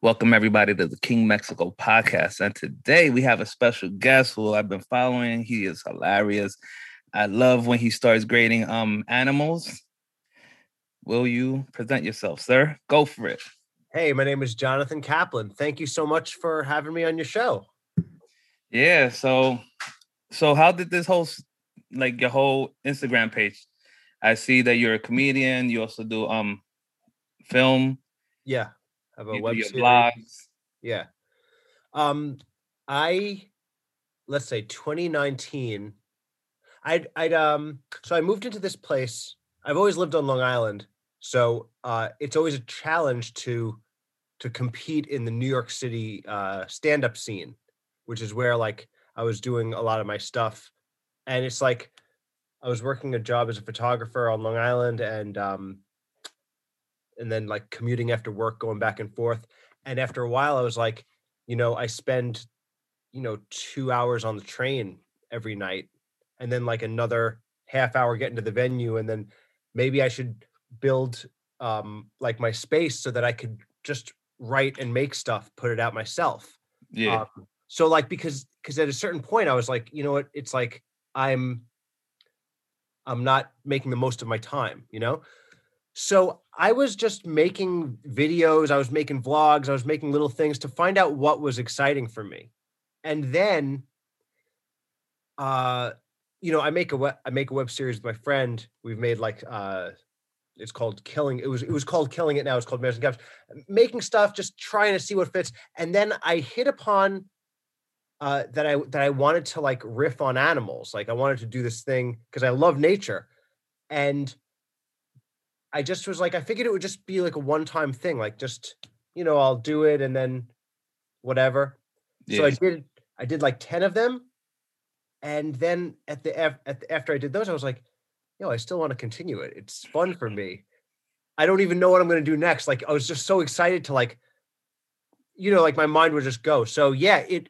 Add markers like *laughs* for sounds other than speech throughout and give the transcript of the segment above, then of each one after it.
Welcome everybody to the King Mexico podcast. And today we have a special guest who I've been following. He is hilarious. I love when he starts grading um animals. Will you present yourself, sir? Go for it. Hey, my name is Jonathan Kaplan. Thank you so much for having me on your show. Yeah, so so how did this whole like your whole Instagram page? I see that you're a comedian, you also do um film. Yeah. Have a you web do series. blogs. Yeah. Um I let's say 2019 I'd I'd um so I moved into this place. I've always lived on Long Island. So uh it's always a challenge to to compete in the New York City uh stand-up scene, which is where like I was doing a lot of my stuff. And it's like I was working a job as a photographer on Long Island and um and then like commuting after work going back and forth. And after a while I was like, you know, I spend you know 2 hours on the train every night and then like another half hour getting to the venue and then maybe I should build um like my space so that I could just write and make stuff, put it out myself. Yeah. Um, so like because because at a certain point I was like, you know what, it's like I'm I'm not making the most of my time, you know? So I was just making videos, I was making vlogs, I was making little things to find out what was exciting for me. And then uh you know, I make a web, I make a web series with my friend. We've made like uh it's called Killing. It was it was called Killing It now. It's called. Making stuff, just trying to see what fits. And then I hit upon uh that I that I wanted to like riff on animals. Like I wanted to do this thing because I love nature. And I just was like, I figured it would just be like a one-time thing, like just, you know, I'll do it and then whatever. So I did I did like 10 of them. And then at the at the, after I did those, I was like, yo, I still want to continue it. It's fun for me. I don't even know what I'm going to do next. Like I was just so excited to like, you know, like my mind would just go. So yeah, it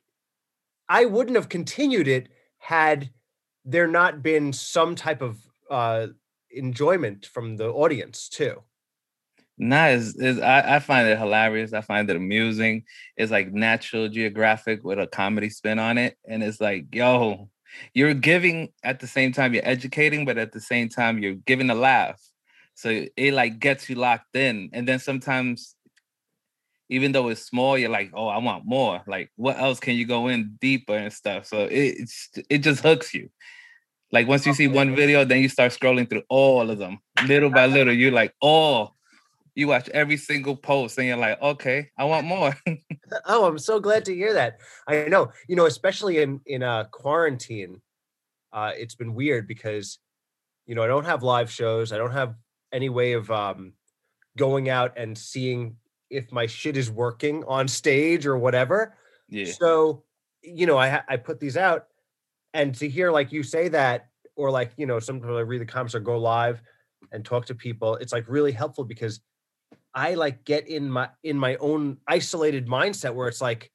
I wouldn't have continued it had there not been some type of uh enjoyment from the audience too. Nah, is is I, I find it hilarious. I find it amusing. It's like Natural Geographic with a comedy spin on it. And it's like, yo, you're giving at the same time you're educating, but at the same time you're giving a laugh. So it like gets you locked in. And then sometimes even though it's small, you're like, oh, I want more. Like, what else can you go in deeper and stuff? So it, it's it just hooks you. Like once you see one video, then you start scrolling through all of them, little by little. You're like, oh, you watch every single post, and you're like, okay, I want more. *laughs* Oh, I'm so glad to hear that. I know, you know, especially in in uh quarantine, uh it's been weird because you know, I don't have live shows. I don't have any way of um going out and seeing if my shit is working on stage or whatever. yeah, So, you know, I I put these out and to hear like you say that or like, you know, sometimes I read the comments or go live and talk to people, it's like really helpful because I like get in my in my own isolated mindset where it's like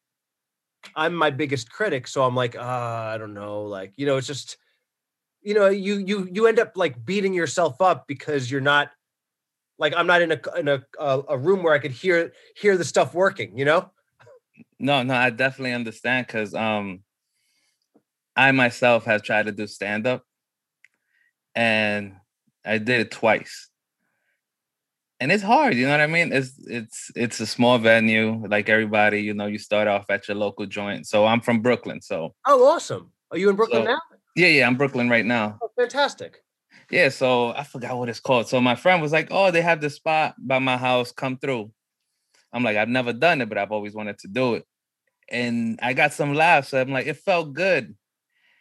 I'm my biggest critic, so I'm like, uh, I don't know, like, you know, it's just you know, you you you end up like beating yourself up because you're not like I'm not in a in a, a room where I could hear hear the stuff working, you know? no, no, I definitely understand because um, I myself have tried to do stand up, and I did it twice, and it's hard. You know what I mean? It's it's it's a small venue, like everybody. You know, you start off at your local joint. So I'm from Brooklyn, so Oh, awesome. Are you in Brooklyn So- now? yeah, yeah, I'm Brooklyn right now. Oh, fantastic. Yeah, so I forgot what it's called. So my friend was like, "Oh, they have this spot by my house. Come through." I'm like, "I've never done it, but I've always wanted to do it." And I got some laughs. So I'm like, it felt good.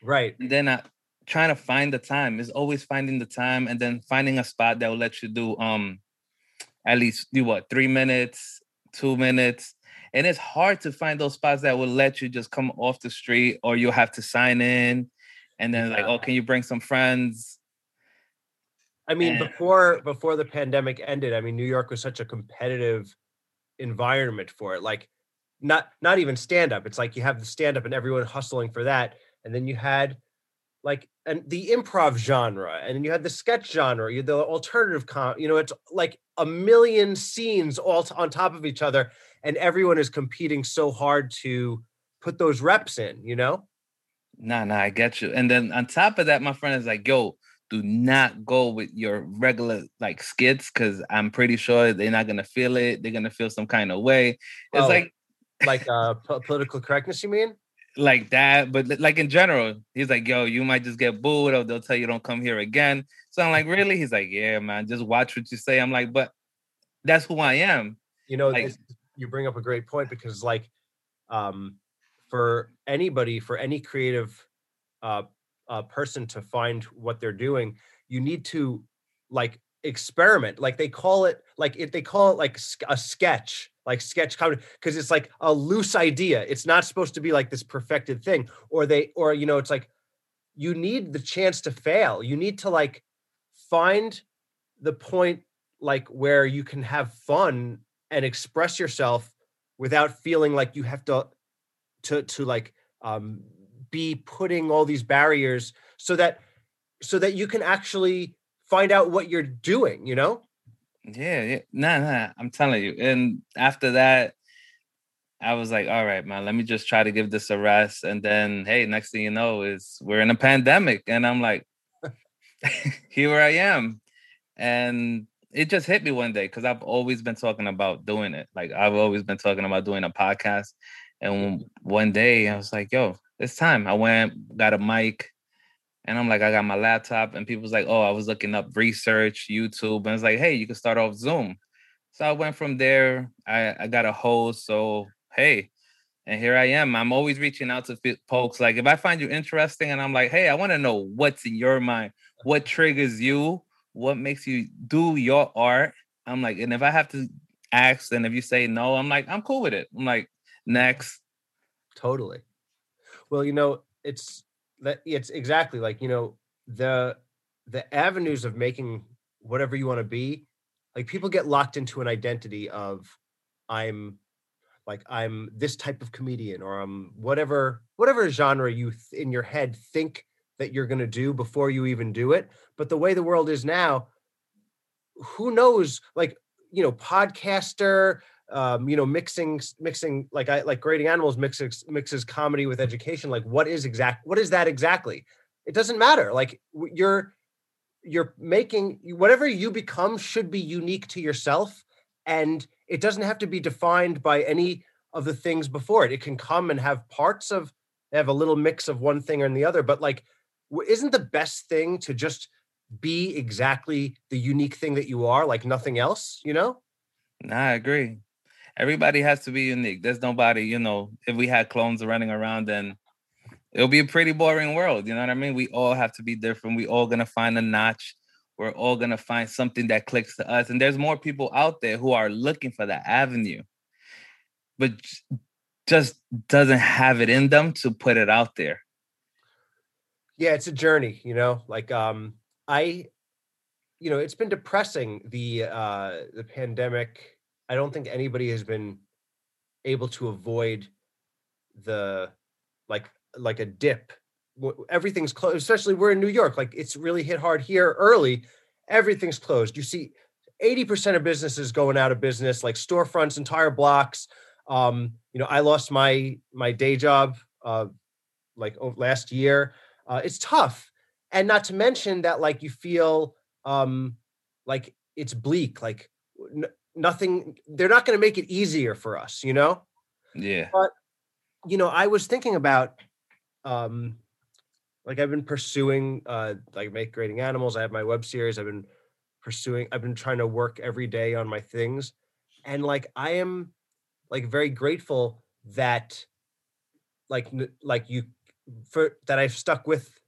Right. And then I trying to find the time is always finding the time and then finding a spot that will let you do um at least do what three minutes, two minutes. And it's hard to find those spots that will let you just come off the street or you'll have to sign in and then like, oh, can you bring some friends? I mean, And- before before the pandemic ended, I mean, New York was such a competitive environment for it. Like, not not even stand up. It's like you have the stand up and everyone hustling for that, and then you had like and the improv genre and then you had the sketch genre you had the alternative com you know it's like a million scenes all t- on top of each other and everyone is competing so hard to put those reps in you know Nah, nah, I get you. And then on top of that, my friend is like, yo, do not go with your regular like skits because I'm pretty sure they're not gonna feel it. They're gonna feel some kind of way. It's Oh. like like uh po- political correctness you mean like that, but like in general, he's like, yo, you might just get booed or they'll tell you don't come here again. So I'm like, really? He's like, yeah, man, just watch what you say. I'm like, but that's who I am. you know Like- this, you bring up a great point because like um for anybody for any creative uh, uh person to find what they're doing you need to like experiment like they call it like if they call it like a sketch like sketch comedy because it's like a loose idea it's not supposed to be like this perfected thing or they or you know it's like you need the chance to fail you need to like find the point like where you can have fun and express yourself without feeling like you have to to to like um be putting all these barriers so that so that you can actually find out what you're doing you know Yeah, yeah. Nah, nah. I'm telling you. And after that, I was like, all right, man, let me just try to give this a rest. And then, hey, next thing you know, is we're in a pandemic. And I'm like, *laughs* here I am. And it just hit me one day because I've always been talking about doing it. Like I've always been talking about doing a podcast. And one day I was like, yo, it's time. I went, got a mic, and I'm like, I got my laptop, and people's like, oh, I was looking up research, YouTube, and it's like, hey, you can start off Zoom. So I went from there. I, I got a host. So hey, and here I am. I'm always reaching out to folks. Like if I find you interesting, and I'm like, hey, I want to know what's in your mind, what triggers you, what makes you do your art. I'm like, and if I have to ask, and if you say no, I'm like, I'm cool with it. I'm like, next. totally well you know it's that it's exactly like you know the the avenues of making whatever you want to be like people get locked into an identity of i'm like i'm this type of comedian or i'm whatever whatever genre you th- in your head think that you're going to do before you even do it. But the way the world is now who knows like you know podcaster um, you know, mixing mixing like I like grading animals mixes mixes comedy with education. Like, what is exact? What is that exactly? It doesn't matter. Like, you're you're making whatever you become should be unique to yourself, and it doesn't have to be defined by any of the things before it. It can come and have parts of have a little mix of one thing or the other. But like, isn't the best thing to just be exactly the unique thing that you are, like nothing else? You know? I agree. Everybody has to be unique. There's nobody, you know, if we had clones running around, then it'll be a pretty boring world. You know what I mean? We all have to be different. We all gonna find a notch. We're all gonna find something that clicks to us. And there's more people out there who are looking for that avenue, but just doesn't have it in them to put it out there. yeah it's a journey you know like um i you know it's been depressing the uh the pandemic i don't think anybody has been able to avoid the like like a dip. Everything's closed especially we're in new york like it's really hit hard here early everything's closed. You see 80% of businesses going out of business like storefronts entire blocks. Um you know i lost my my day job uh like last year. Uh, it's tough. And not to mention that like you feel um like it's bleak like nothing they're not going to make it easier for us you know Yeah. But you know i was thinking about um like i've been pursuing uh like make grading animals i have my web series i've been pursuing i've been trying to work every day on my things and like i am like very grateful that like like you for that i've stuck with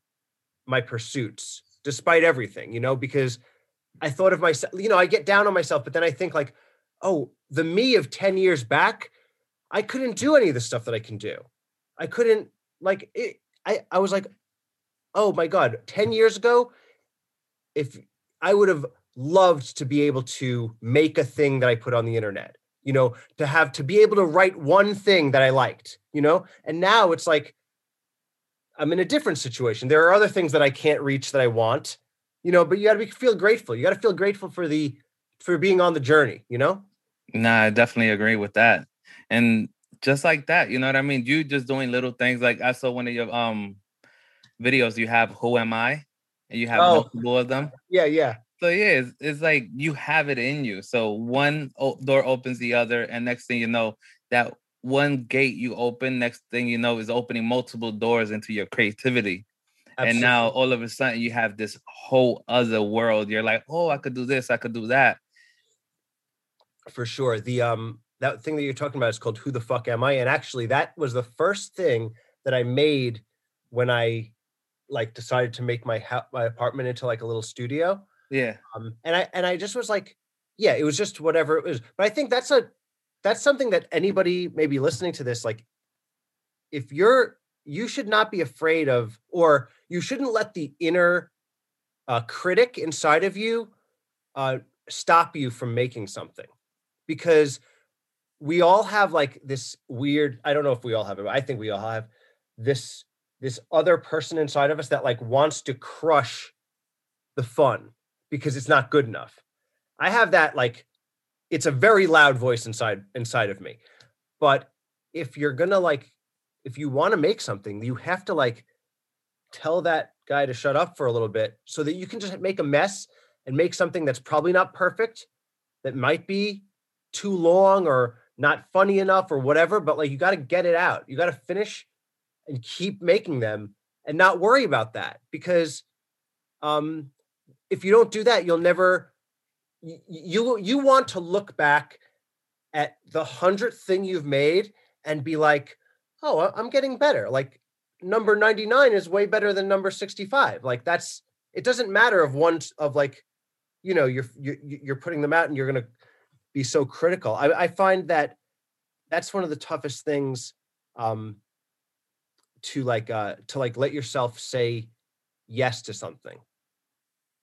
my pursuits despite everything you know because i thought of myself you know i get down on myself but then i think like oh the me of 10 years back i couldn't do any of the stuff that i can do i couldn't like it i i was like oh my god 10 years ago if i would have loved to be able to make a thing that i put on the internet you know to have to be able to write one thing that i liked you know and now it's like I'm in a different situation. There are other things that I can't reach that I want, you know, but you got to feel grateful. You got to feel grateful for the for being on the journey, you know? Nah, I definitely agree with that. And just like that, you know what I mean? You just doing little things like I saw one of your um videos you have who am I? And you have Oh. multiple of them. Yeah, yeah. So yeah, it's, it's like you have it in you. So one door opens the other, and next thing you know, that one gate you open, next thing you know, is opening multiple doors into your creativity. And now all of a sudden you have this whole other world. You're like, oh, I could do this, I could do that. for sure. The um that thing that you're talking about is called Who the Fuck Am I? And actually that was the first thing that I made when I like decided to make my ha- my apartment into like a little studio. Yeah. Um and I and I just was like, yeah, it was just whatever it was. But I think that's a that's something that anybody maybe listening to this like if you're you should not be afraid of or you shouldn't let the inner uh, critic inside of you uh, stop you from making something. Because we all have like this weird i don't know if we all have it but i think we all have this this other person inside of us that like wants to crush the fun because it's not good enough. I have that like it's a very loud voice inside inside of me. But if you're gonna like if you want to make something you have to like tell that guy to shut up for a little bit so that you can just make a mess and make something that's probably not perfect that might be too long or not funny enough or whatever but like you got to get it out. You got to finish and keep making them and not worry about that because um if you don't do that you'll never y- y- you you want to look back at the hundredth thing you've made and be like oh I- i'm getting better like number 99 is way better than number 65 like that's it doesn't matter of one of like you know you're you're, putting them out and you're going to be so critical I, I find that that's one of the toughest things um to like uh to like let yourself say yes to something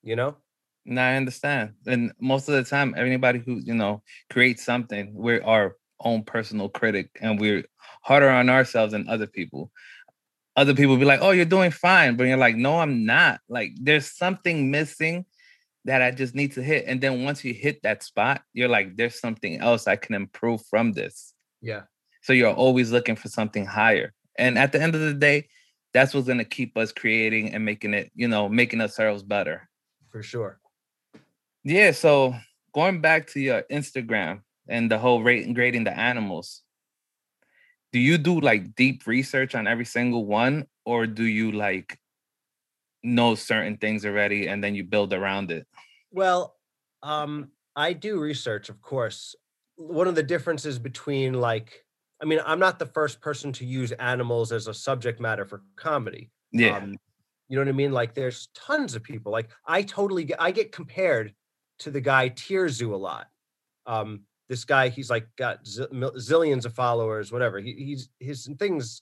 you know No, I understand. And most of the time, anybody who, you know, creates something, we're our own personal critic and we're harder on ourselves than other people. Other people be like, oh, you're doing fine. But you're like, no, I'm not. Like, there's something missing that I just need to hit. And then once you hit that spot, you're like, there's something else I can improve from this. yeah So you're always looking for something higher. And at the end of the day, that's what's going to keep us creating and making it, you know, making ourselves better. for sure Yeah, so going back to your Instagram and the whole rate and grading the animals, do you do like deep research on every single one, or do you like know certain things already and then you build around it? Well, um, I do research, of course. One of the differences between like, I mean, I'm not the first person to use animals as a subject matter for comedy. Yeah, Um, you know what I mean? Like, there's tons of people. Like, I totally get, I get compared to the guy TierZoo a lot. Um, this guy, he's like got z- zillions of followers, whatever. He, he's his things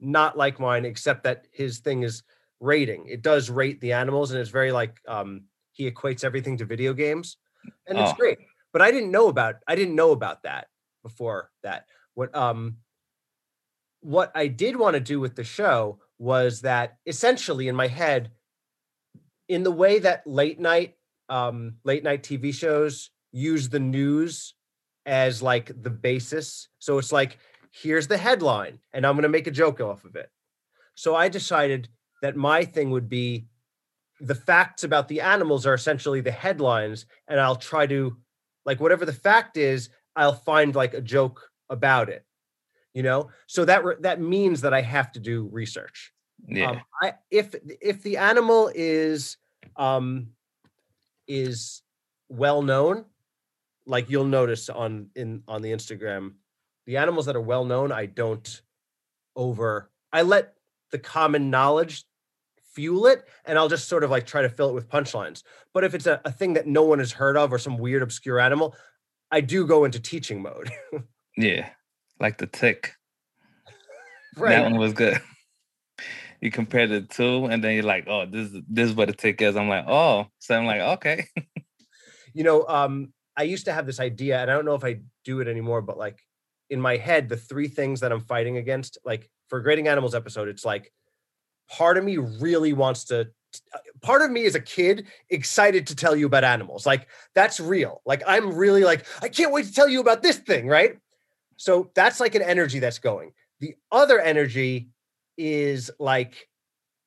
not like mine, except that his thing is rating. It does rate the animals, and it's very like um, he equates everything to video games, and it's Oh. great. But I didn't know about I didn't know about that before that. What um what I did want to do with the show was that essentially in my head, in the way that late night um, late night TV shows use the news as like the basis. So it's like, here's the headline, and I'm going to make a joke off of it. So I decided that my thing would be the facts about the animals are essentially the headlines, and I'll try to like whatever the fact is, I'll find like a joke about it. You know, so that re- that means that I have to do research. yeah, Um, I if if the animal is um is well known, like you'll notice on in on the Instagram, the animals that are well known, I don't over I let the common knowledge fuel it and I'll just sort of like try to fill it with punchlines. But if it's a, a thing that no one has heard of or some weird obscure animal, I do go into teaching mode. *laughs* yeah. Like the tick. That one was good. *laughs* You compare the two, and then you're like, "Oh, this is this is what a tick is." I'm like, "Oh," so I'm like, "Okay." you know um i used to have this idea and i don't know if i do it anymore but like in my head the three things that i'm fighting against like for grading animals episode it's like part of me really wants to uh, part of me is a kid excited to tell you about animals like that's real. Like i'm really like i can't wait to tell you about this thing right? So that's like an energy that's going. The other energy is like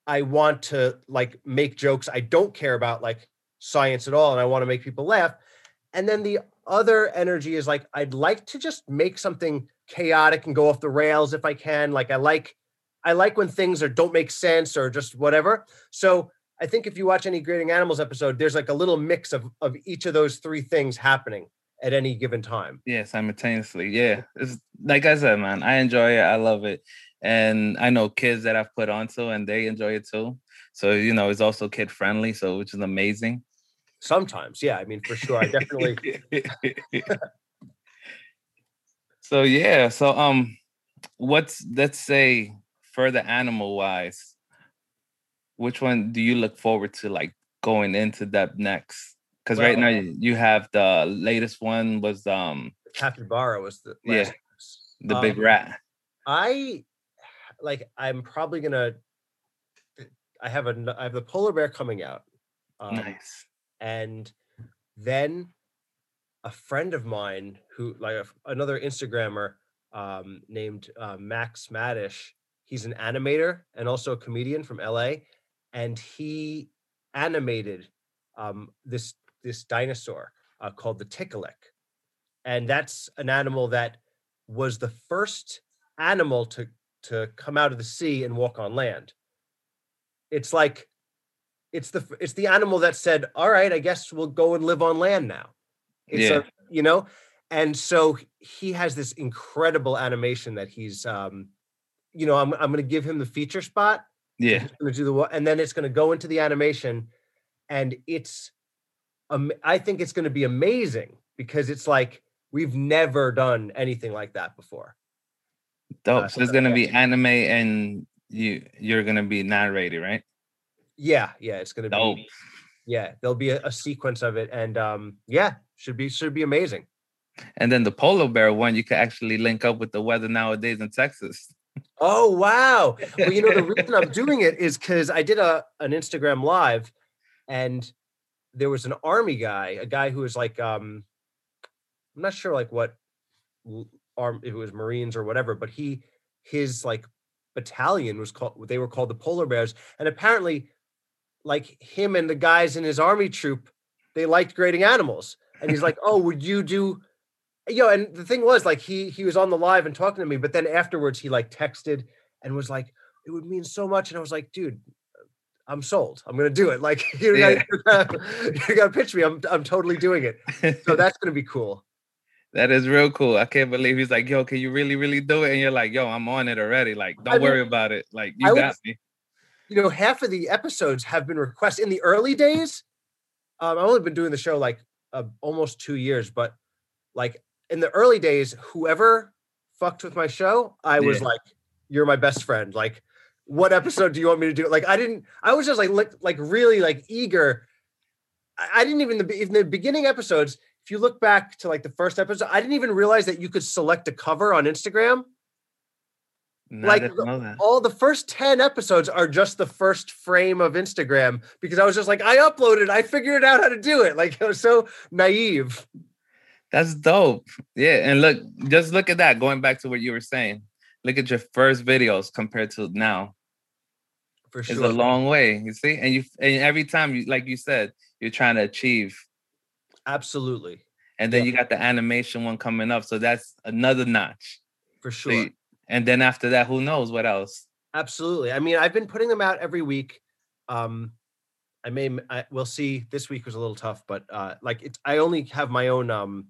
i want to like make jokes i don't care about like science at all and i want to make people laugh and then the other energy is like i'd like to just make something chaotic and go off the rails if i can like i like I like when things are don't make sense or just whatever. So I think if you watch any grading animals episode, there's like a little mix of of each of those three things happening at any given time. Yeah, simultaneously. Yeah. It's like I said, man, I enjoy it. I love it. And I know kids that I've put on onto and they enjoy it too. So, you know, it's also kid friendly, so which is amazing. Sometimes, yeah. I mean, for sure. I definitely *laughs* So yeah, so um what's let's say further animal wise, which one do you look forward to like going into depth next? Because well, right now you have the latest one was um capybara was the yeah the um, big rat. I like I'm probably gonna I have a I have the polar bear coming out. Um, nice. And then a friend of mine who like another Instagrammer um, named uh, Max Madish He's an animator and also a comedian from LA, and he animated um, this this dinosaur uh, called the Tiktaalik, and that's an animal that was the first animal to to come out of the sea and walk on land. It's like it's the it's the animal that said, "All right, I guess we'll go and live on land now." It's yeah. a, you know, and so he has this incredible animation that he's um you know, I'm I'm going to give him the feature spot. Yeah. Going to do the and then it's going to go into the animation, and it's, um, I think it's going to be amazing because it's like we've never done anything like that before. Dope. Uh, so it's going to be anime, and you you're going to be narrated, right? Yeah, yeah, it's going to Dope. be. Yeah, there'll be a, a sequence of it, and um, yeah, should be should be amazing. And then the polar bear one, you could actually link up with the weather nowadays in Texas. Oh wow! Well, you know the reason I'm *laughs* doing it is because I did a an Instagram live, and there was an army guy, a guy who was like, um, I'm not sure like what arm if it was Marines or whatever, but he his like battalion was called they were called the Polar Bears, and apparently, like him and the guys in his army troop, they liked grading animals, and he's like, oh, *laughs* would you do you know, and the thing was like he he was on the live and talking to me, but then afterwards he like texted and was like, it would mean so much. And I was like, dude, I'm sold. I'm gonna do it. Like *laughs* you yeah. gotta, you gotta pitch me. I'm I'm totally doing it. So that's gonna be cool. That is real cool. I can't believe he's like, yo, can you really, really do it? And you're like, yo, I'm on it already. Like, don't I worry about it. Like, you I got was, me. You know, half of the episodes have been requests in the early days. Um, I've only been doing the show like uh, almost two years, but like in the early days, whoever fucked with my show, I was like, "You're my best friend." Like, what episode do you want me to do? Like, I didn't. I was just like, like, like really like eager. I, I didn't even the in the beginning episodes. If you look back to like the first episode, I didn't even realize that you could select a cover on Instagram. No, like all the first 10 episodes are just the first frame of Instagram because I was just like, I uploaded, I figured out how to do it. Like *laughs* I was so naive. That's dope. Yeah, and look, just look at that. Going back to what you were saying, look at your first videos compared to now. For sure, it's a long way. You see, and you and every time you, like you said, you're trying to achieve. Absolutely. And then yeah. you got the animation one coming up, so that's another notch. For sure. So you, and then after that, who knows what else? Absolutely. I mean, I've been putting them out every week. Um, I may I, we'll see. This week was a little tough, but uh, like it's I only have my own um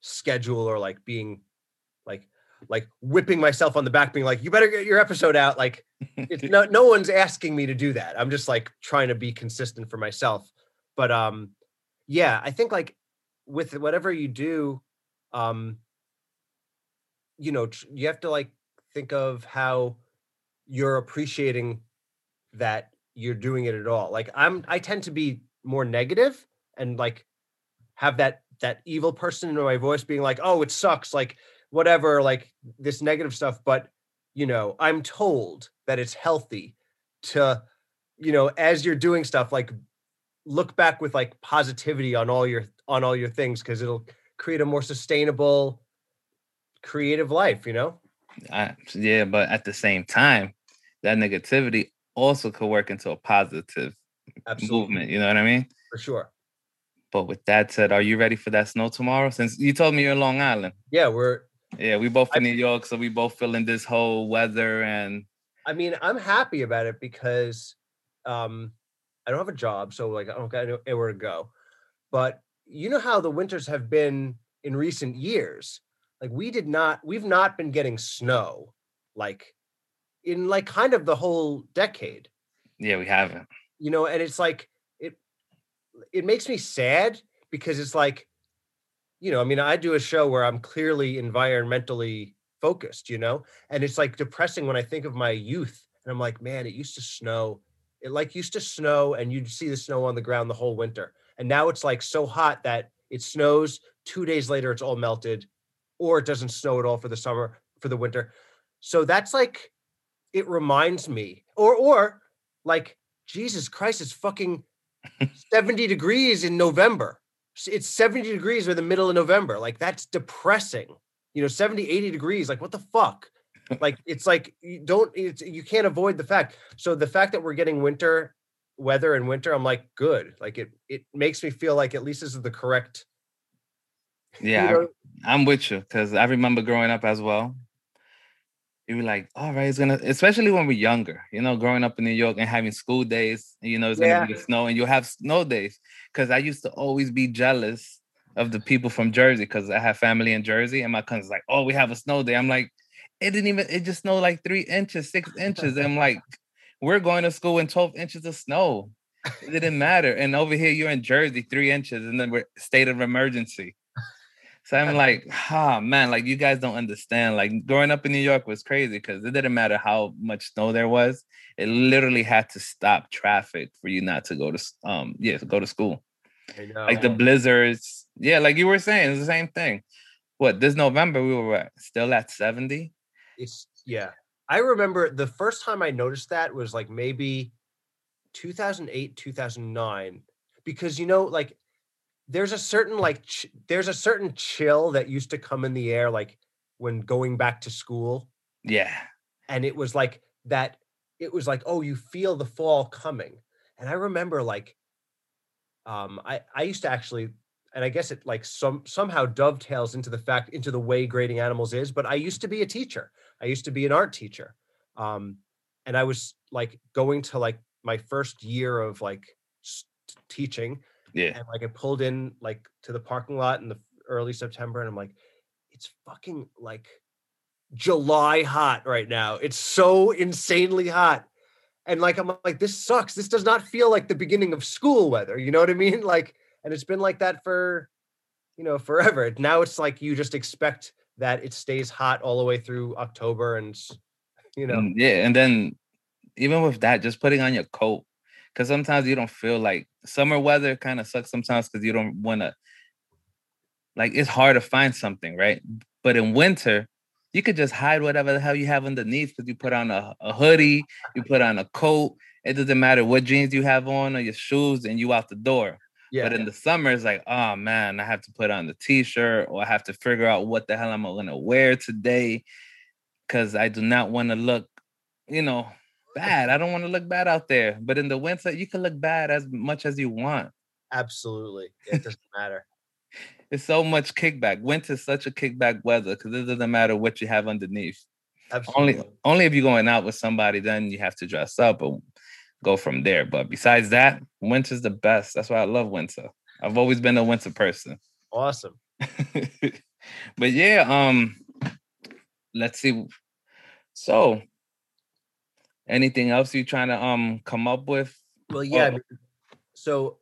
schedule or like being like like whipping myself on the back being like you better get your episode out like it's *laughs* no no one's asking me to do that i'm just like trying to be consistent for myself but um yeah i think like with whatever you do um you know you have to like think of how you're appreciating that you're doing it at all like i'm i tend to be more negative and like have that that evil person in my voice being like, "Oh, it sucks," like whatever, like this negative stuff. But you know, I'm told that it's healthy to you know as you're doing stuff like look back with like positivity on all your on all your things because it'll create a more sustainable creative life you know I, yeah but at the same time that negativity also could work into a positive Absolutely. movement you know what i mean for sure but with that said are you ready for that snow tomorrow since you told me you're in long island yeah we're yeah we both in new york so we both feeling this whole weather and i mean i'm happy about it because um I don't have a job, so like I don't got anywhere to go. But you know how the winters have been in recent years. Like we did not, we've not been getting snow like in like kind of the whole decade. Yeah, we haven't. You know, and it's like it it makes me sad because it's like, you know, I mean, I do a show where I'm clearly environmentally focused, you know, and it's like depressing when I think of my youth and I'm like, man, it used to snow it like used to snow and you'd see the snow on the ground the whole winter. And now it's like so hot that it snows. Two days later, it's all melted, or it doesn't snow at all for the summer, for the winter. So that's like, it reminds me, or, or like, Jesus Christ, it's fucking *laughs* 70 degrees in November. It's 70 degrees in the middle of November. Like, that's depressing. You know, 70, 80 degrees. Like, what the fuck? like *laughs* it's like you don't it's you can't avoid the fact so the fact that we're getting winter weather in winter i'm like good like it it makes me feel like at least this is the correct yeah you know? i'm with you because i remember growing up as well you were like all right it's gonna especially when we're younger you know growing up in new york and having school days you know it's gonna yeah. be snow and you'll have snow days because i used to always be jealous of the people from jersey because i have family in jersey and my cousin's like oh we have a snow day i'm like it didn't even it just snowed like three inches, six inches. And I'm like, we're going to school in 12 inches of snow. It didn't matter. And over here, you're in Jersey, three inches, and then we're state of emergency. So I'm like, ah, oh, man, like you guys don't understand. Like growing up in New York was crazy because it didn't matter how much snow there was. It literally had to stop traffic for you not to go to um yeah, to go to school. Like the blizzards. Yeah, like you were saying, it's the same thing. What this November we were still at 70 it's yeah. I remember the first time I noticed that was like maybe 2008, 2009 because you know like there's a certain like ch- there's a certain chill that used to come in the air like when going back to school. Yeah. And it was like that it was like oh you feel the fall coming. And I remember like um I I used to actually and I guess it like some somehow dovetails into the fact into the way grading animals is. But I used to be a teacher. I used to be an art teacher, um, and I was like going to like my first year of like teaching. Yeah, and like I pulled in like to the parking lot in the early September, and I'm like, it's fucking like July hot right now. It's so insanely hot. And like I'm like, this sucks. This does not feel like the beginning of school weather. You know what I mean? *laughs* Like and it's been like that for you know forever now it's like you just expect that it stays hot all the way through october and you know mm, yeah and then even with that just putting on your coat because sometimes you don't feel like summer weather kind of sucks sometimes because you don't want to like it's hard to find something right but in winter you could just hide whatever the hell you have underneath because you put on a, a hoodie you put on a coat it doesn't matter what jeans you have on or your shoes and you out the door yeah, but in yeah. the summer, it's like, oh man, I have to put on the t-shirt or I have to figure out what the hell I'm gonna wear today. Cause I do not want to look, you know, bad. I don't want to look bad out there. But in the winter, you can look bad as much as you want. Absolutely. It doesn't matter. *laughs* It's so much kickback. Winter's such a kickback weather because it doesn't matter what you have underneath. Absolutely. Only only if you're going out with somebody, then you have to dress up. But go from there. But besides that, winter's the best. That's why I love winter. I've always been a winter person. Awesome. *laughs* but yeah, um, let's see. So, anything else you trying to um come up with? Well, yeah. So,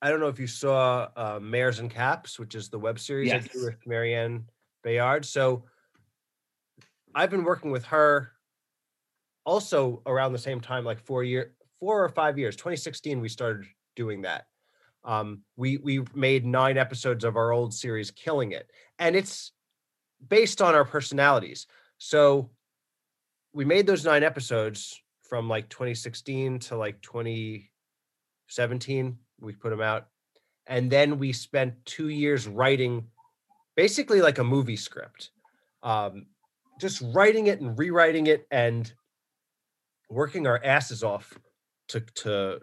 I don't know if you saw uh, Mares and Caps, which is the web series yes. I do with Marianne Bayard. So, I've been working with her also around the same time, like four year, four or five years, 2016, we started doing that. Um, we we made nine episodes of our old series, Killing It, and it's based on our personalities. So we made those nine episodes from like 2016 to like 2017. We put them out. And then we spent two years writing basically like a movie script. Um, just writing it and rewriting it and working our asses off to to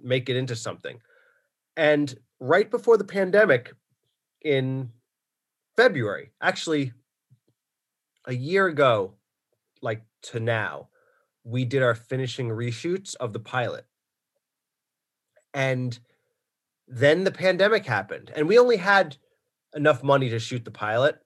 make it into something. And right before the pandemic in February, actually a year ago, like to now, we did our finishing reshoots of the pilot. And then the pandemic happened, and we only had enough money to shoot the pilot.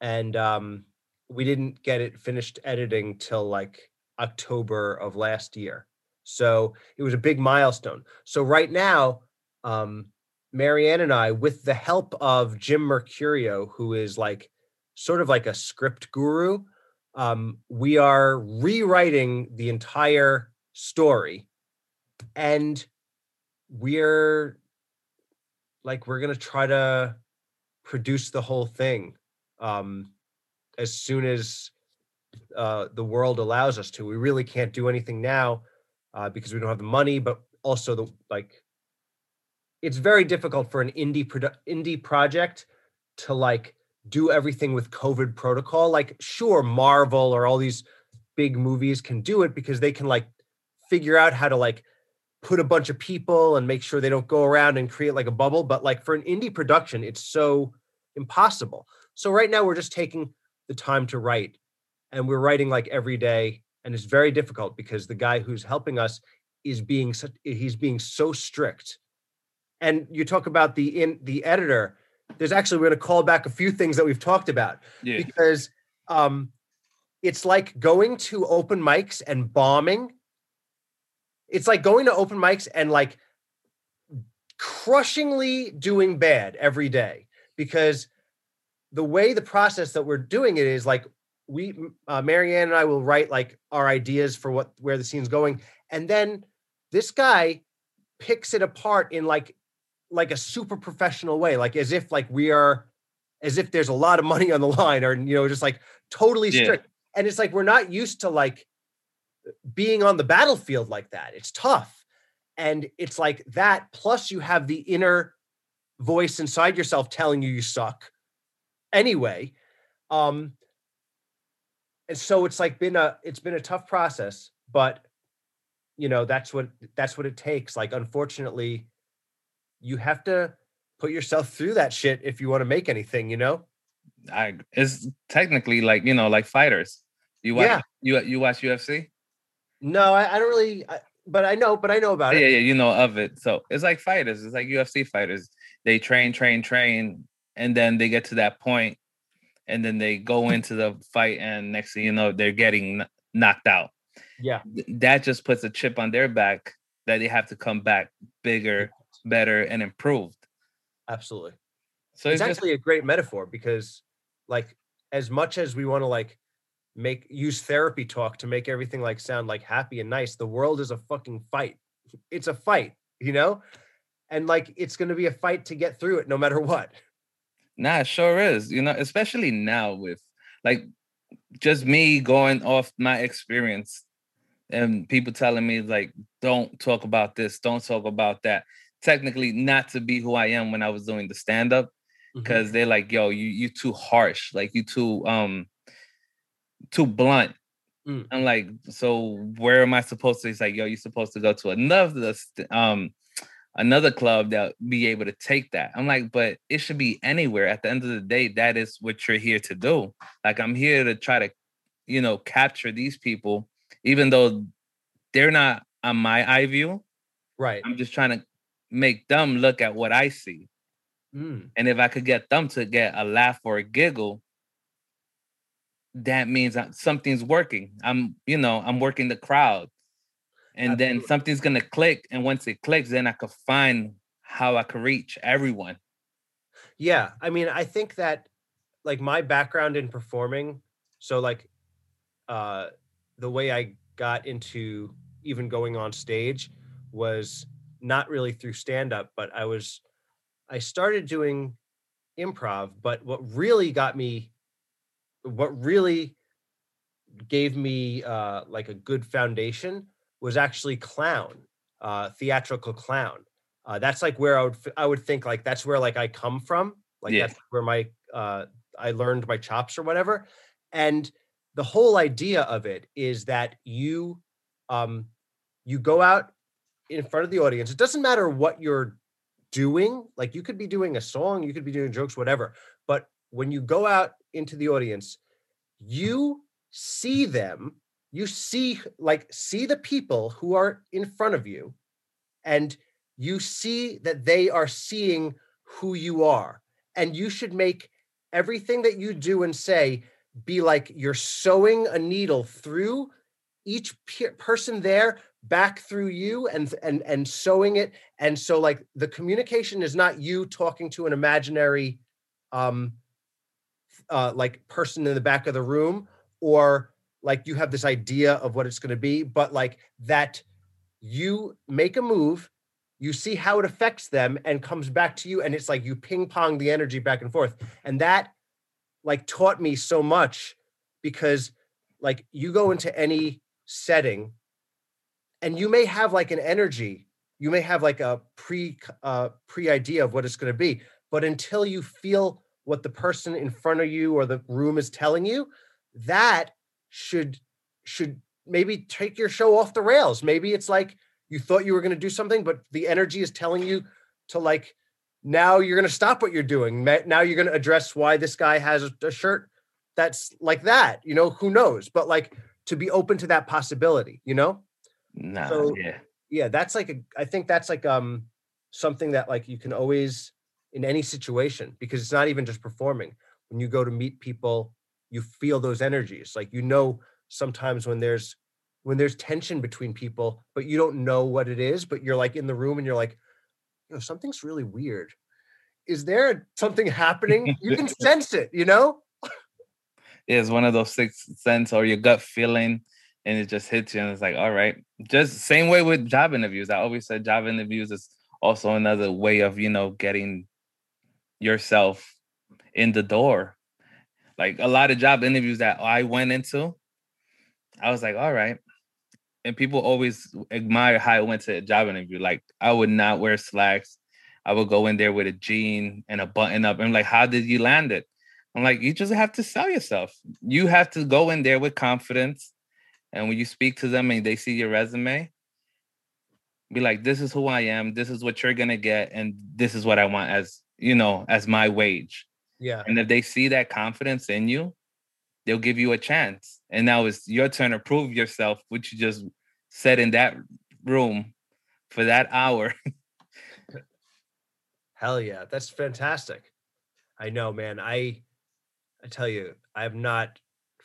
And um, we didn't get it finished editing till like October of last year. So it was a big milestone. So right now, um, Marianne and I, with the help of Jim Mercurio, who is like sort of like a script guru, um, we are rewriting the entire story, and we're like we're gonna try to produce the whole thing um, as soon as uh, the world allows us to. We really can't do anything now uh, because we don't have the money, but also the like. It's very difficult for an indie produ- indie project to like do everything with COVID protocol. Like, sure, Marvel or all these big movies can do it because they can like figure out how to like put a bunch of people and make sure they don't go around and create like a bubble. But like for an indie production, it's so impossible. So right now we're just taking the time to write and we're writing like every day and it's very difficult because the guy who's helping us is being such he's being so strict and you talk about the in the editor there's actually we're going to call back a few things that we've talked about. Yeah. because um it's like going to open mics and bombing. It's like going to open mics and like crushingly doing bad every day. Because the way the process that we're doing it is like we uh, marianne and i will write like our ideas for what where the scene's going. And then this guy picks it apart in like like a super professional way like as if like we are as if there's a lot of money on the line or you know just like totally Yeah. strict. And it's like we're not used to like being on the battlefield like that. It's tough. And it's like that plus you have the inner voice inside yourself telling you you suck anyway um and so it's like been a it's been a tough process but you know that's what that's what it takes. Like unfortunately you have to put yourself through that shit if you want to make anything you know I it's technically like you know like fighters. You watch Yeah. you you watch UFC? no i, I don't really I, but i know but i know about Yeah, it yeah, yeah, you know of it. So it's like fighters. It's like UFC fighters. They train, train, train, and then they get to that point, and then they go into the fight, and next thing you know, they're getting knocked out. yeah That just puts a chip on their back that they have to come back bigger, better, and improved. absolutely So it's it's, just actually a great metaphor because like as much as we want to like make use therapy talk to make everything like sound like happy and nice the world is a fucking fight it's a fight you know and like it's going to be a fight to get through it no matter what Nah, it sure is. You know, especially now with like just me going off my experience and people telling me like, don't talk about this, don't talk about that. Technically, not to be who I am when I was doing the stand up, because they're like, yo, you you too harsh, like you too um too blunt. Mm. I'm like, so where am I supposed to? It's like, yo, you're supposed to go to another um another club that be able to take that. I'm like, but it should be anywhere. At the end of the day, that is what you're here to do. Like I'm here to try to, you know, capture these people, even though they're not on my eye view. right I'm just trying to make them look at what I see. Mm. And if I could get them to get a laugh or a giggle, that means something's working. I'm, you know, I'm working the crowd. And then something's gonna click. And once it clicks, then I could find how I could reach everyone. Yeah, I mean, I think that like my background in performing, so like uh the way I got into even going on stage was not really through stand up, but I was I started doing improv, but what really got me what really gave me uh, like a good foundation was actually clown, uh, theatrical clown. Uh, that's like where I would I would think like that's where like I come from, like Yeah. that's where my uh, I learned my chops or whatever. And the whole idea of it is that you um, you go out in front of the audience. It doesn't matter what you're doing. Like you could be doing a song, you could be doing jokes, whatever. But when you go out into the audience, you see them, you see like see the people who are in front of you, and you see that they are seeing who you are. And you should make everything that you do and say be like you're sewing a needle through each pe- person there back through you and and and sewing it. And so like the communication is not you talking to an imaginary um uh like person in the back of the room or like you have this idea of what it's going to be but like that you make a move you see how it affects them and comes back to you and it's like you ping pong the energy back and forth. And that like taught me so much because like you go into any setting and you may have like an energy you may have like a pre uh pre idea of what it's going to be but until you feel what the person in front of you or the room is telling you that should should maybe take your show off the rails. Maybe it's like you thought you were going to do something but the energy is telling you to like now you're going to stop what you're doing. Now you're going to address why this guy has a, shirt that's like that you know who knows? But like to be open to that possibility you know? Nah, So- yeah. yeah that's like a i think that's like um something that like you can always in any situation because it's not even just performing. When you go to meet people you feel those energies. Like you know sometimes when there's when there's tension between people but you don't know what it is but you're like in the room and you're like you know something's really weird. Is there something happening? You can *laughs* sense it you know It's one of those sixth sense or your gut feeling, and it just hits you, and it's like, all right. Just same way with job interviews. I always said job interviews is also another way of you know getting yourself in the door. Like a lot of job interviews that I went into, I was like, all right. And people always admire how I went to a job interview. Like I would not wear slacks. I would go in there with a jean and a button up. I'm like, how did you land it? I'm like, you just have to sell yourself. You have to go in there with confidence. And when you speak to them and they see your resume, be like, this is who I am. This is what you're gonna get, and this is what I want as you know, as my wage. yeah And if they see that confidence in you, they'll give you a chance. And now it's your turn to prove yourself, which you just said in that room for that hour. *laughs* Hell yeah, that's fantastic. I know, man. I I tell you, I have not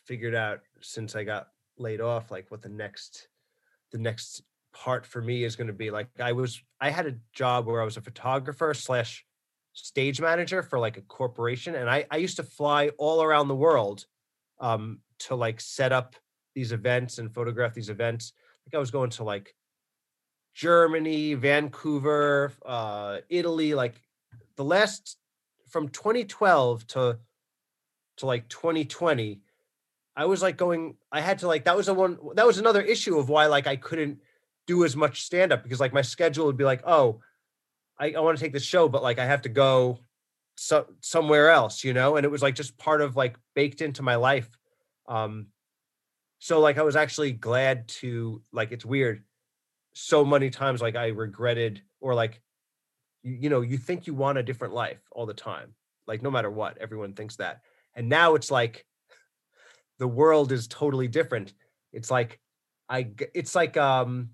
figured out since I got laid off like what the next the next part for me is going to be. Like I was I had a job where I was a photographer slash stage manager for like a corporation and I I used to fly all around the world um to like set up these events and photograph these events. Like I was going to like Germany, Vancouver, uh, Italy, like the last from 2012 to to like 2020, I was like going, I had to like that was the one that was another issue of why like I couldn't do as much stand up because like my schedule would be like, oh, I, I want to take this show, but like I have to go so somewhere else, you know, and it was like just part of like baked into my life. Um so like I was actually glad to like it's weird so many times like I regretted or like you, you know you think you want a different life all the time like no matter what everyone thinks that and now it's like the world is totally different. It's like I it's like um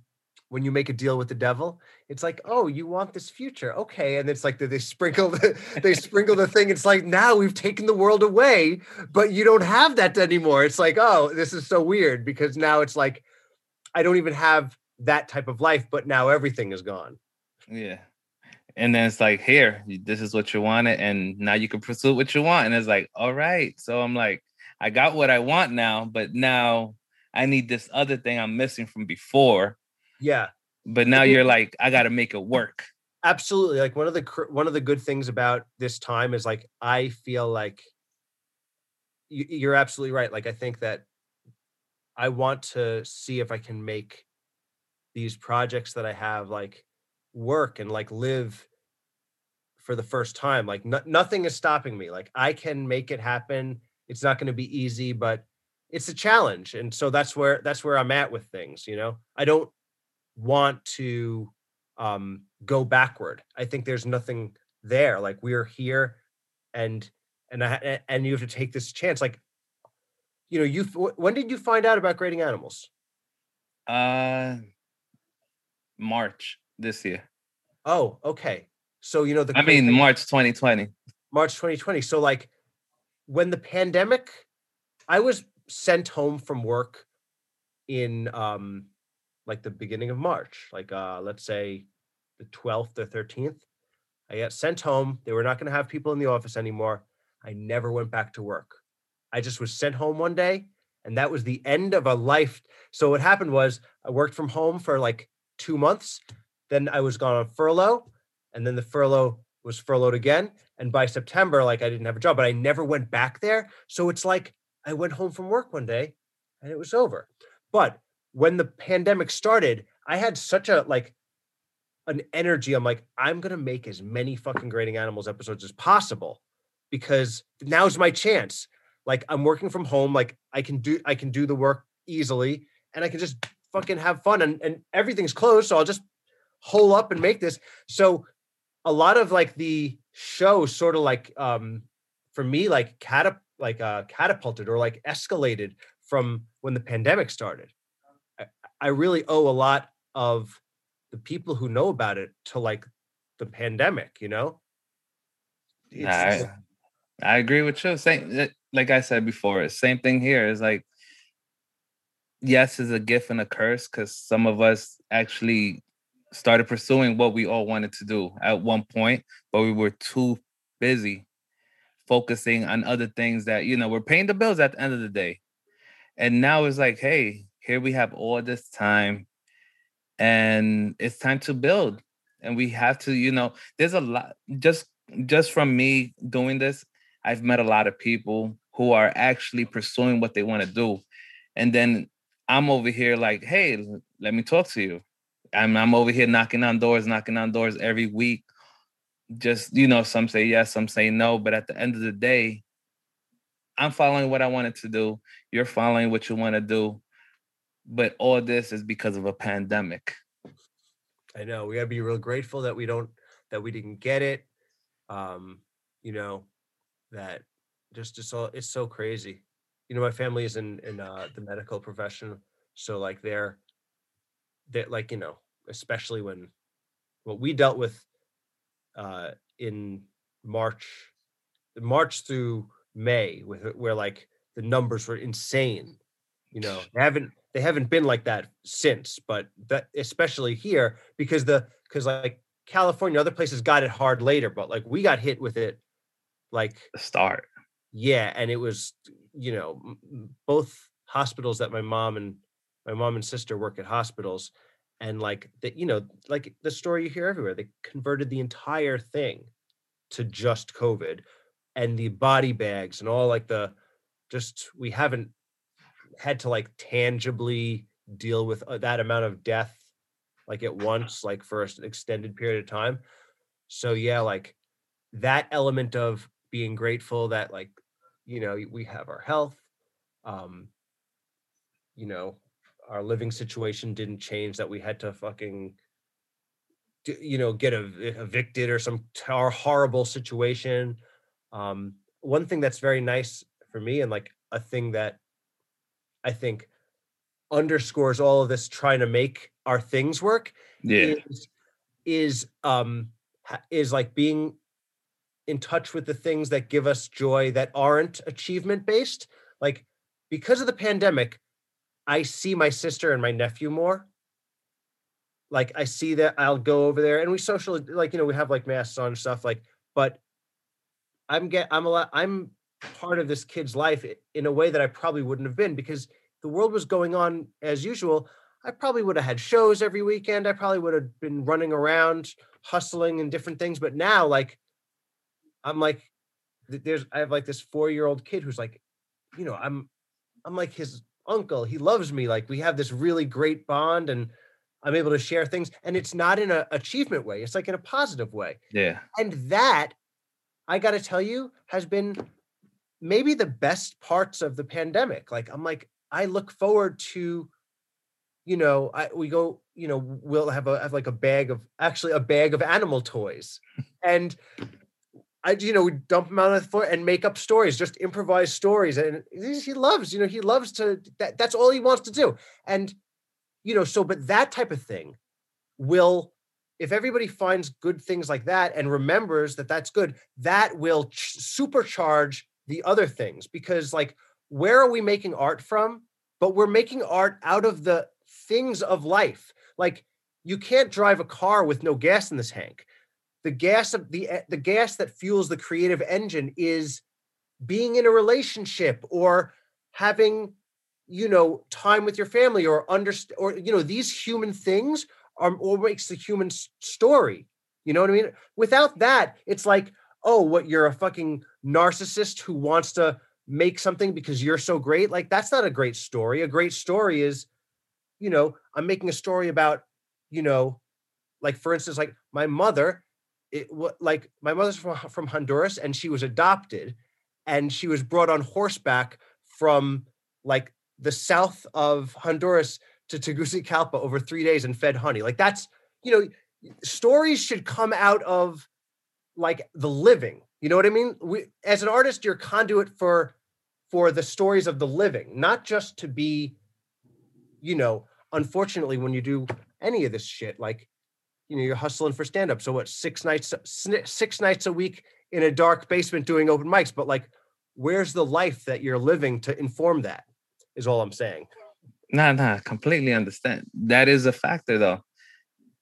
when you make a deal with the devil it's like oh you want this future okay and it's like they, they sprinkle the, they sprinkle the thing it's like now we've taken the world away but you don't have that anymore. It's like oh this is so weird because now it's like i don't even have that type of life but now everything is gone. Yeah. And then it's like, here, this is what you wanted, and now you can pursue what you want. And it's like, all right. So I'm like, I got what I want now, but now I need this other thing I'm missing from before. yeah But now you're like, I got to make it work. absolutely like one of the cr- one of the good things about this time is like i feel like you, you're absolutely right like i think that I want to see if I can make these projects that I have like work and like live for the first time. Like no, nothing is stopping me. Like I can make it happen. It's not going to be easy, but it's a challenge. And so that's where that's where I'm at with things, you know. I don't want to um go backward. I think there's nothing there. Like we're here and and I and you have to take this chance like you know, you when did you find out about grading animals? Uh March this year. Oh, okay. So you know the I mean March 2020. March 2020. So like when the pandemic I was sent home from work in um like the beginning of March, like uh let's say the 12th or 13th. I got sent home. They were not going to have people in the office anymore. I never went back to work. I just was sent home one day and that was the end of a life. So what happened was I worked from home for like 2 months. Then I was gone on furlough and then the furlough was furloughed again and by September like I didn't have a job but I never went back there. So it's like I went home from work one day and it was over. But when the pandemic started, I had such a like an energy. I'm like, I'm gonna make as many fucking grading animals episodes as possible because now's my chance. Like I'm working from home, like I can do I can do the work easily and I can just fucking have fun and, and everything's closed. So I'll just hole up and make this. So a lot of like the show sort of like um for me like catap like uh catapulted or like escalated from when the pandemic started. I, I really owe a lot of the people who know about it to like the pandemic, you know? I, I agree with you. Same, eh, like I said before, same thing here. Is like, yes, is a gift and a curse because some of us actually started pursuing what we all wanted to do at one point, but we were too busy focusing on other things that you know we're paying the bills at the end of the day. And now it's like, hey, here we have all this time and it's time to build. And we have to you know there's a lot just just from me doing this i've met a lot of people who are actually pursuing what they want to do. And then i'm over here like hey let me talk to you i'm, I'm over here knocking on doors knocking on doors every week just you know some say yes some say no but at the end of the day i'm following what i wanted to do you're following what you want to do but all this is because of a pandemic. I know we gotta be real grateful that we don't that we didn't get it. Um, you know, that just it's all it's so crazy. You know, my family is in in uh, the medical profession, so like they're they like you know, especially when what we dealt with uh in March, March through May, with where like the numbers were insane. You know, they haven't they haven't been like that since but that especially here because the because like california other places got it hard later but like we got hit with it like the start yeah and it was you know both hospitals that my mom and my mom and sister work at hospitals and like that you know like the story you hear everywhere they converted the entire thing to just covid and the body bags and all like the just we haven't had to like tangibly deal with uh, that amount of death like at *laughs* once like for an extended period of time. So yeah like that element of being grateful that like you know we have our health um you know our living situation didn't change that we had to fucking you know get evicted or some horrible situation. Um one thing that's very nice for me and like a thing that I think underscores all of this trying to make our things work yeah. is, is um is like being in touch with the things that give us joy that aren't achievement based like because of the pandemic i see my sister and my nephew more like i see that i'll go over there and we social like you know we have like masks on and stuff like but i'm get i'm a lot i'm part of this kid's life in a way that I probably wouldn't have been because the world was going on as usual. I probably would have had shows every weekend. I probably would have been running around, hustling and different things. But now, like, I'm like, there's, I have like this four year old kid who's like, you know, I'm, I'm like his uncle. He loves me. Like we have this really great bond and I'm able to share things. And it's not in an achievement way, it's like in a positive way. Yeah. And that, I got to tell you, has been maybe the best parts of the pandemic. Like I'm like, I look forward to, you know, I, we go, you know, we'll have a have like a bag of actually a bag of animal toys, and I, you know, we dump them out on the floor and make up stories, just improvise stories. And he loves, you know, he loves to, that, that's all he wants to do. And, you know, so, but that type of thing will, if everybody finds good things like that and remembers that that's good, that will ch- supercharge the other things. Because, like, where are we making art from? But we're making art out of the things of life. Like, you can't drive a car with no gas in this tank the gas of the eh, the gas that fuels the creative engine is being in a relationship or having you know time with your family or understand or you know these human things are what makes the human story you know what i mean? Without that it's like oh what you're a fucking narcissist who wants to make something because you're so great? Like that's not a great story. A great story is you know i'm making a story about you know like for instance like my mother it like my mother's from, from Honduras and she was adopted and she was brought on horseback from like the south of Honduras to Tegucigalpa over three days and fed honey. Like that's, you know, stories should come out of like the living. You know what I mean? We, as an artist, you're conduit for for the stories of the living, not just to be, you know, unfortunately, when you do any of this shit, like you know you're hustling for stand up so what six nights six nights a week in a dark basement doing open mics but like where's the life that you're living to inform that is all i'm saying. Nah nah completely understand. That is a factor though.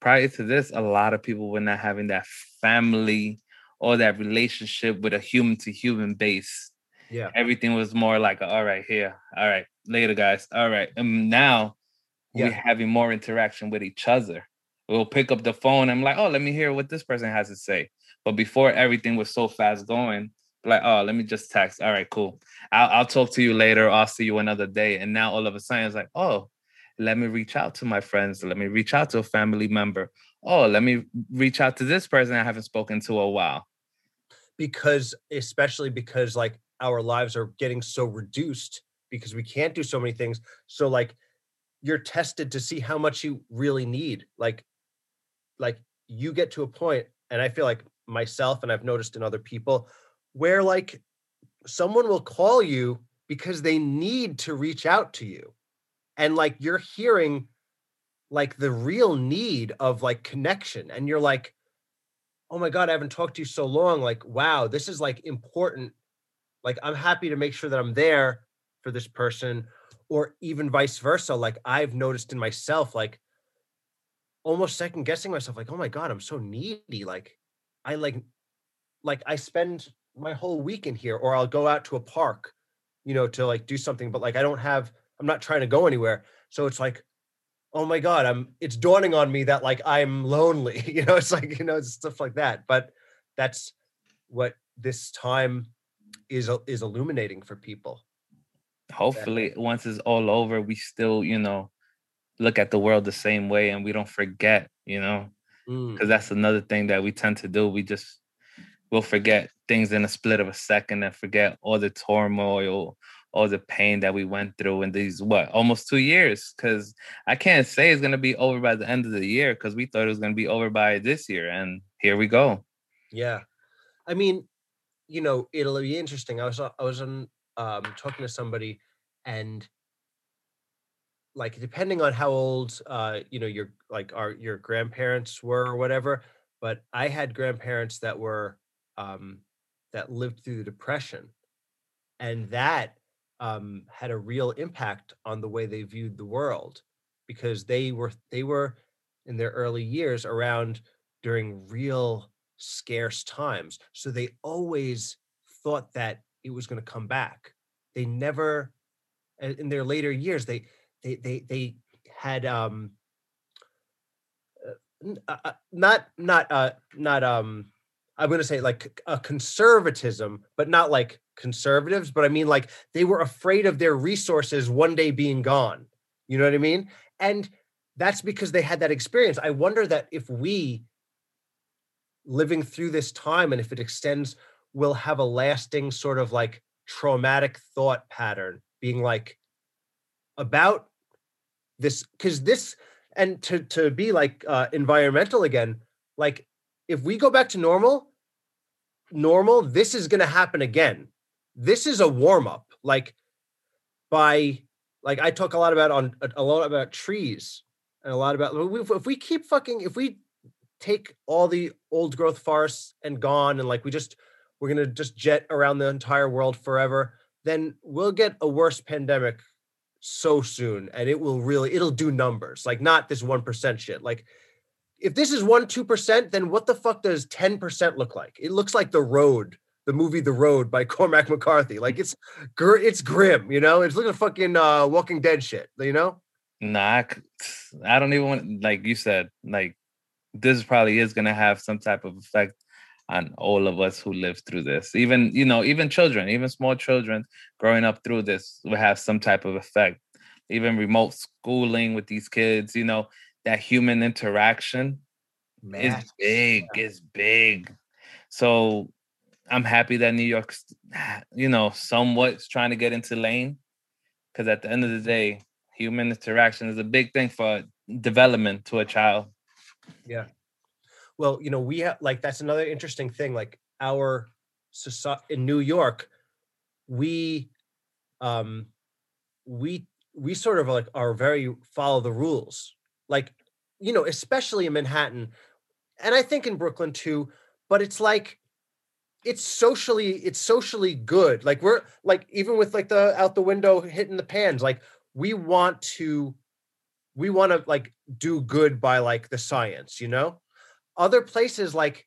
Prior to this a lot of people were not having that family or that relationship with a human to human base. Yeah. Everything was more like all right here all right later guys all right. And now yeah. we're having more interaction with each other we'll pick up the phone. I'm like, oh, let me hear what this person has to say. But before everything was so fast going, like, oh, let me just text. All right, cool. I'll, I'll talk to you later. I'll see you another day. And now all of a sudden, it's like, oh, let me reach out to my friends. Let me reach out to a family member. Oh, let me reach out to this person I haven't spoken to a while. Because, especially because like our lives are getting so reduced because we can't do so many things. So, like, you're tested to see how much you really need. Like, like you get to a point and i feel like myself and i've noticed in other people where like someone will call you because they need to reach out to you and like you're hearing like the real need of like connection and you're like oh my god i haven't talked to you so long like wow this is like important. Like i'm happy to make sure that i'm there for this person or even vice versa like i've noticed in myself like almost second guessing myself like oh my god i'm so needy like i like like i spend my whole week in here or i'll go out to a park you know to like do something but like i don't have i'm not trying to go anywhere. So it's like oh my god i'm it's dawning on me that like i'm lonely. *laughs* You know it's like you know it's stuff like that but that's what this time is is illuminating for people. Hopefully once it's all over we still you know look at the world the same way and we don't forget, you know, because mm. that's another thing that we tend to do. We just we'll forget things in a split of a second and forget all the turmoil, all the pain that we went through in these what almost two years. Because I can't say it's gonna be over by the end of the year because we thought it was gonna be over by this year, and here we go. Yeah, I mean, you know, it'll be interesting. I was I was on um, talking to somebody, and like depending on how old uh you know your like our your grandparents were or whatever but i had grandparents that were um that lived through the depression and that um had a real impact on the way they viewed the world because they were they were in their early years around during real scarce times so they always thought that it was going to come back. They never in their later years they they they they had um uh, uh, uh, not not uh not um I'm going to say like a conservatism, but not like conservatives, but I mean like they were afraid of their resources one day being gone. You know what I mean? And that's because they had that experience. I wonder that if we living through this time and if it extends will have a lasting sort of like traumatic thought pattern being like about this because this and to to be like uh environmental again like if we go back to normal normal this is going to happen again. This is a warm up like by like i talk a lot about on a lot about trees and a lot about if we keep fucking if we take all the old growth forests and gone and like we just we're going to just jet around the entire world forever then we'll get a worse pandemic so soon and it will really it'll do numbers like not this 1% shit like if this is 1 2% then what the fuck does 10% look like? It looks like the road the movie the road by *laughs* cormac mccarthy like it's it's grim you know? It's looking fucking uh walking dead shit you know? Nah i don't even want like you said like this probably is going to have some type of effect on all of us who live through this even you know even children even small children growing up through this will have some type of effect even remote schooling with these kids you know that human interaction Max. is big yeah. is big so i'm happy that new york's you know somewhat trying to get into lane because at the end of the day human interaction is a big thing for development to a child yeah well you know we have like that's another interesting thing like our society in new york we um we we sort of like are very follow the rules like you know especially in manhattan and i think in brooklyn too but it's like it's socially it's socially good like we're like even with like the out the window hitting the pans like we want to we want to like do good by like the science you know other places like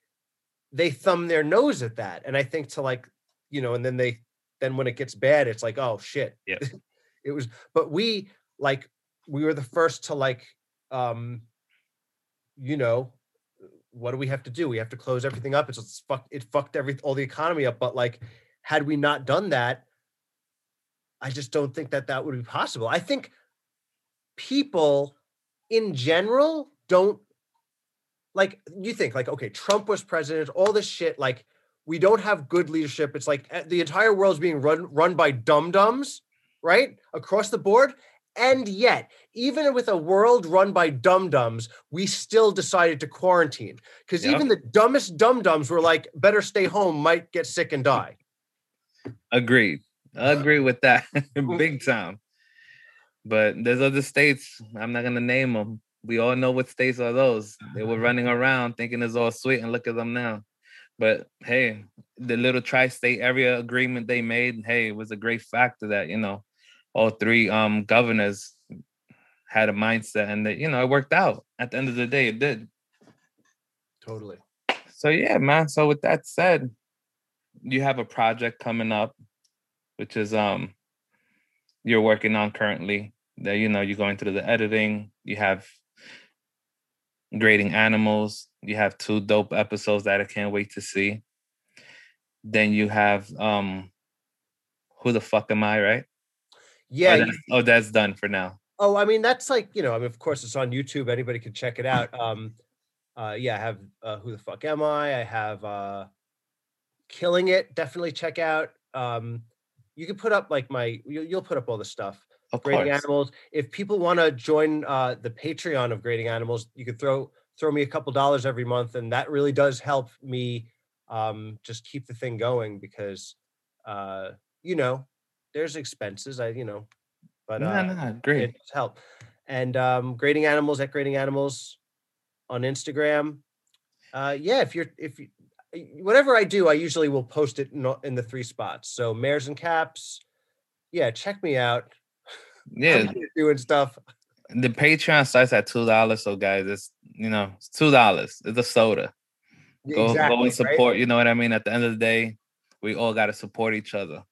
they thumb their nose at that and i think to like you know and then they then when it gets bad it's like oh shit. Yeah. *laughs* It was but we like we were the first to like um you know what do we have to do? We have to close everything up. It's, it's fucked it fucked every all the economy up but like had we not done that i just don't think that that would be possible. I think people in general don't like you think like okay trump was president all this shit like we don't have good leadership. It's like eh, the entire world's being run run by dum dums right across the board. And yet even with a world run by dum dums we still decided to quarantine. Because even the dumbest dum dums were like better stay home might get sick and die. Agreed. I agree with that *laughs* big time. But there's other states i'm not going to name them we all know what states are those. They were running around thinking it's all sweet, and look at them now. But hey, the little tri-state area agreement they made, hey, it was a great factor that you know all three um governors had a mindset, and that you know it worked out. At the end of the day, it did. Totally. So yeah, man. So with that said, you have a project coming up, which is um you're working on currently. That you know you're going through the editing. You have grading animals. You have two dope episodes that I can't wait to see. Then you have um who the fuck am I, right? Yeah. Oh that's, oh, that's done for now. Oh, I mean that's like, you know, I mean of course it's on YouTube. Anybody can check it out. Um uh yeah, I have uh who the fuck am I? I have uh Killing It, definitely check out. Um you can put up like my you, you'll put up all the stuff. Of grading course. animals. If people want to join uh, the Patreon of grading animals, you could throw throw me a couple dollars every month, and that really does help me um, just keep the thing going because uh, you know there's expenses. I you know, but uh, no, no, great. It help. And um, grading animals at grading animals on Instagram. Uh, yeah, if you're if you, whatever I do, I usually will post it in, in the three spots. So mares and caps. Yeah, check me out yeah, doing stuff. The Patreon starts at two dollars, so guys, it's you know it's two dollars. It's a soda. Go exactly, go and support. Right? You know what I mean? At the end of the day, we all got to support each other.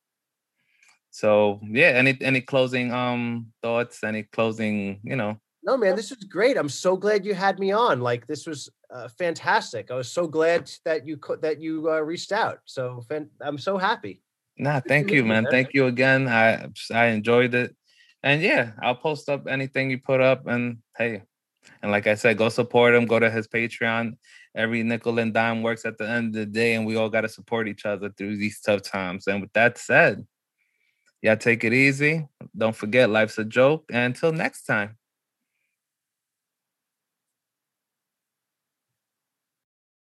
So yeah, any any closing um thoughts? Any closing you know No, man, this was great. I'm so glad you had me on. Like, this was uh, fantastic. I was so glad that you co- that you uh, reached out. So fan- I'm so happy. Nah, thank you, man. Thank you again. I I enjoyed it, and yeah, I'll post up anything you put up. And hey, and like I said, go support him. Go to his Patreon. Every nickel and dime works at the end of the day, and we all got to support each other through these tough times. And with that said, yeah, take it easy. Don't forget, life's a joke. And until next time.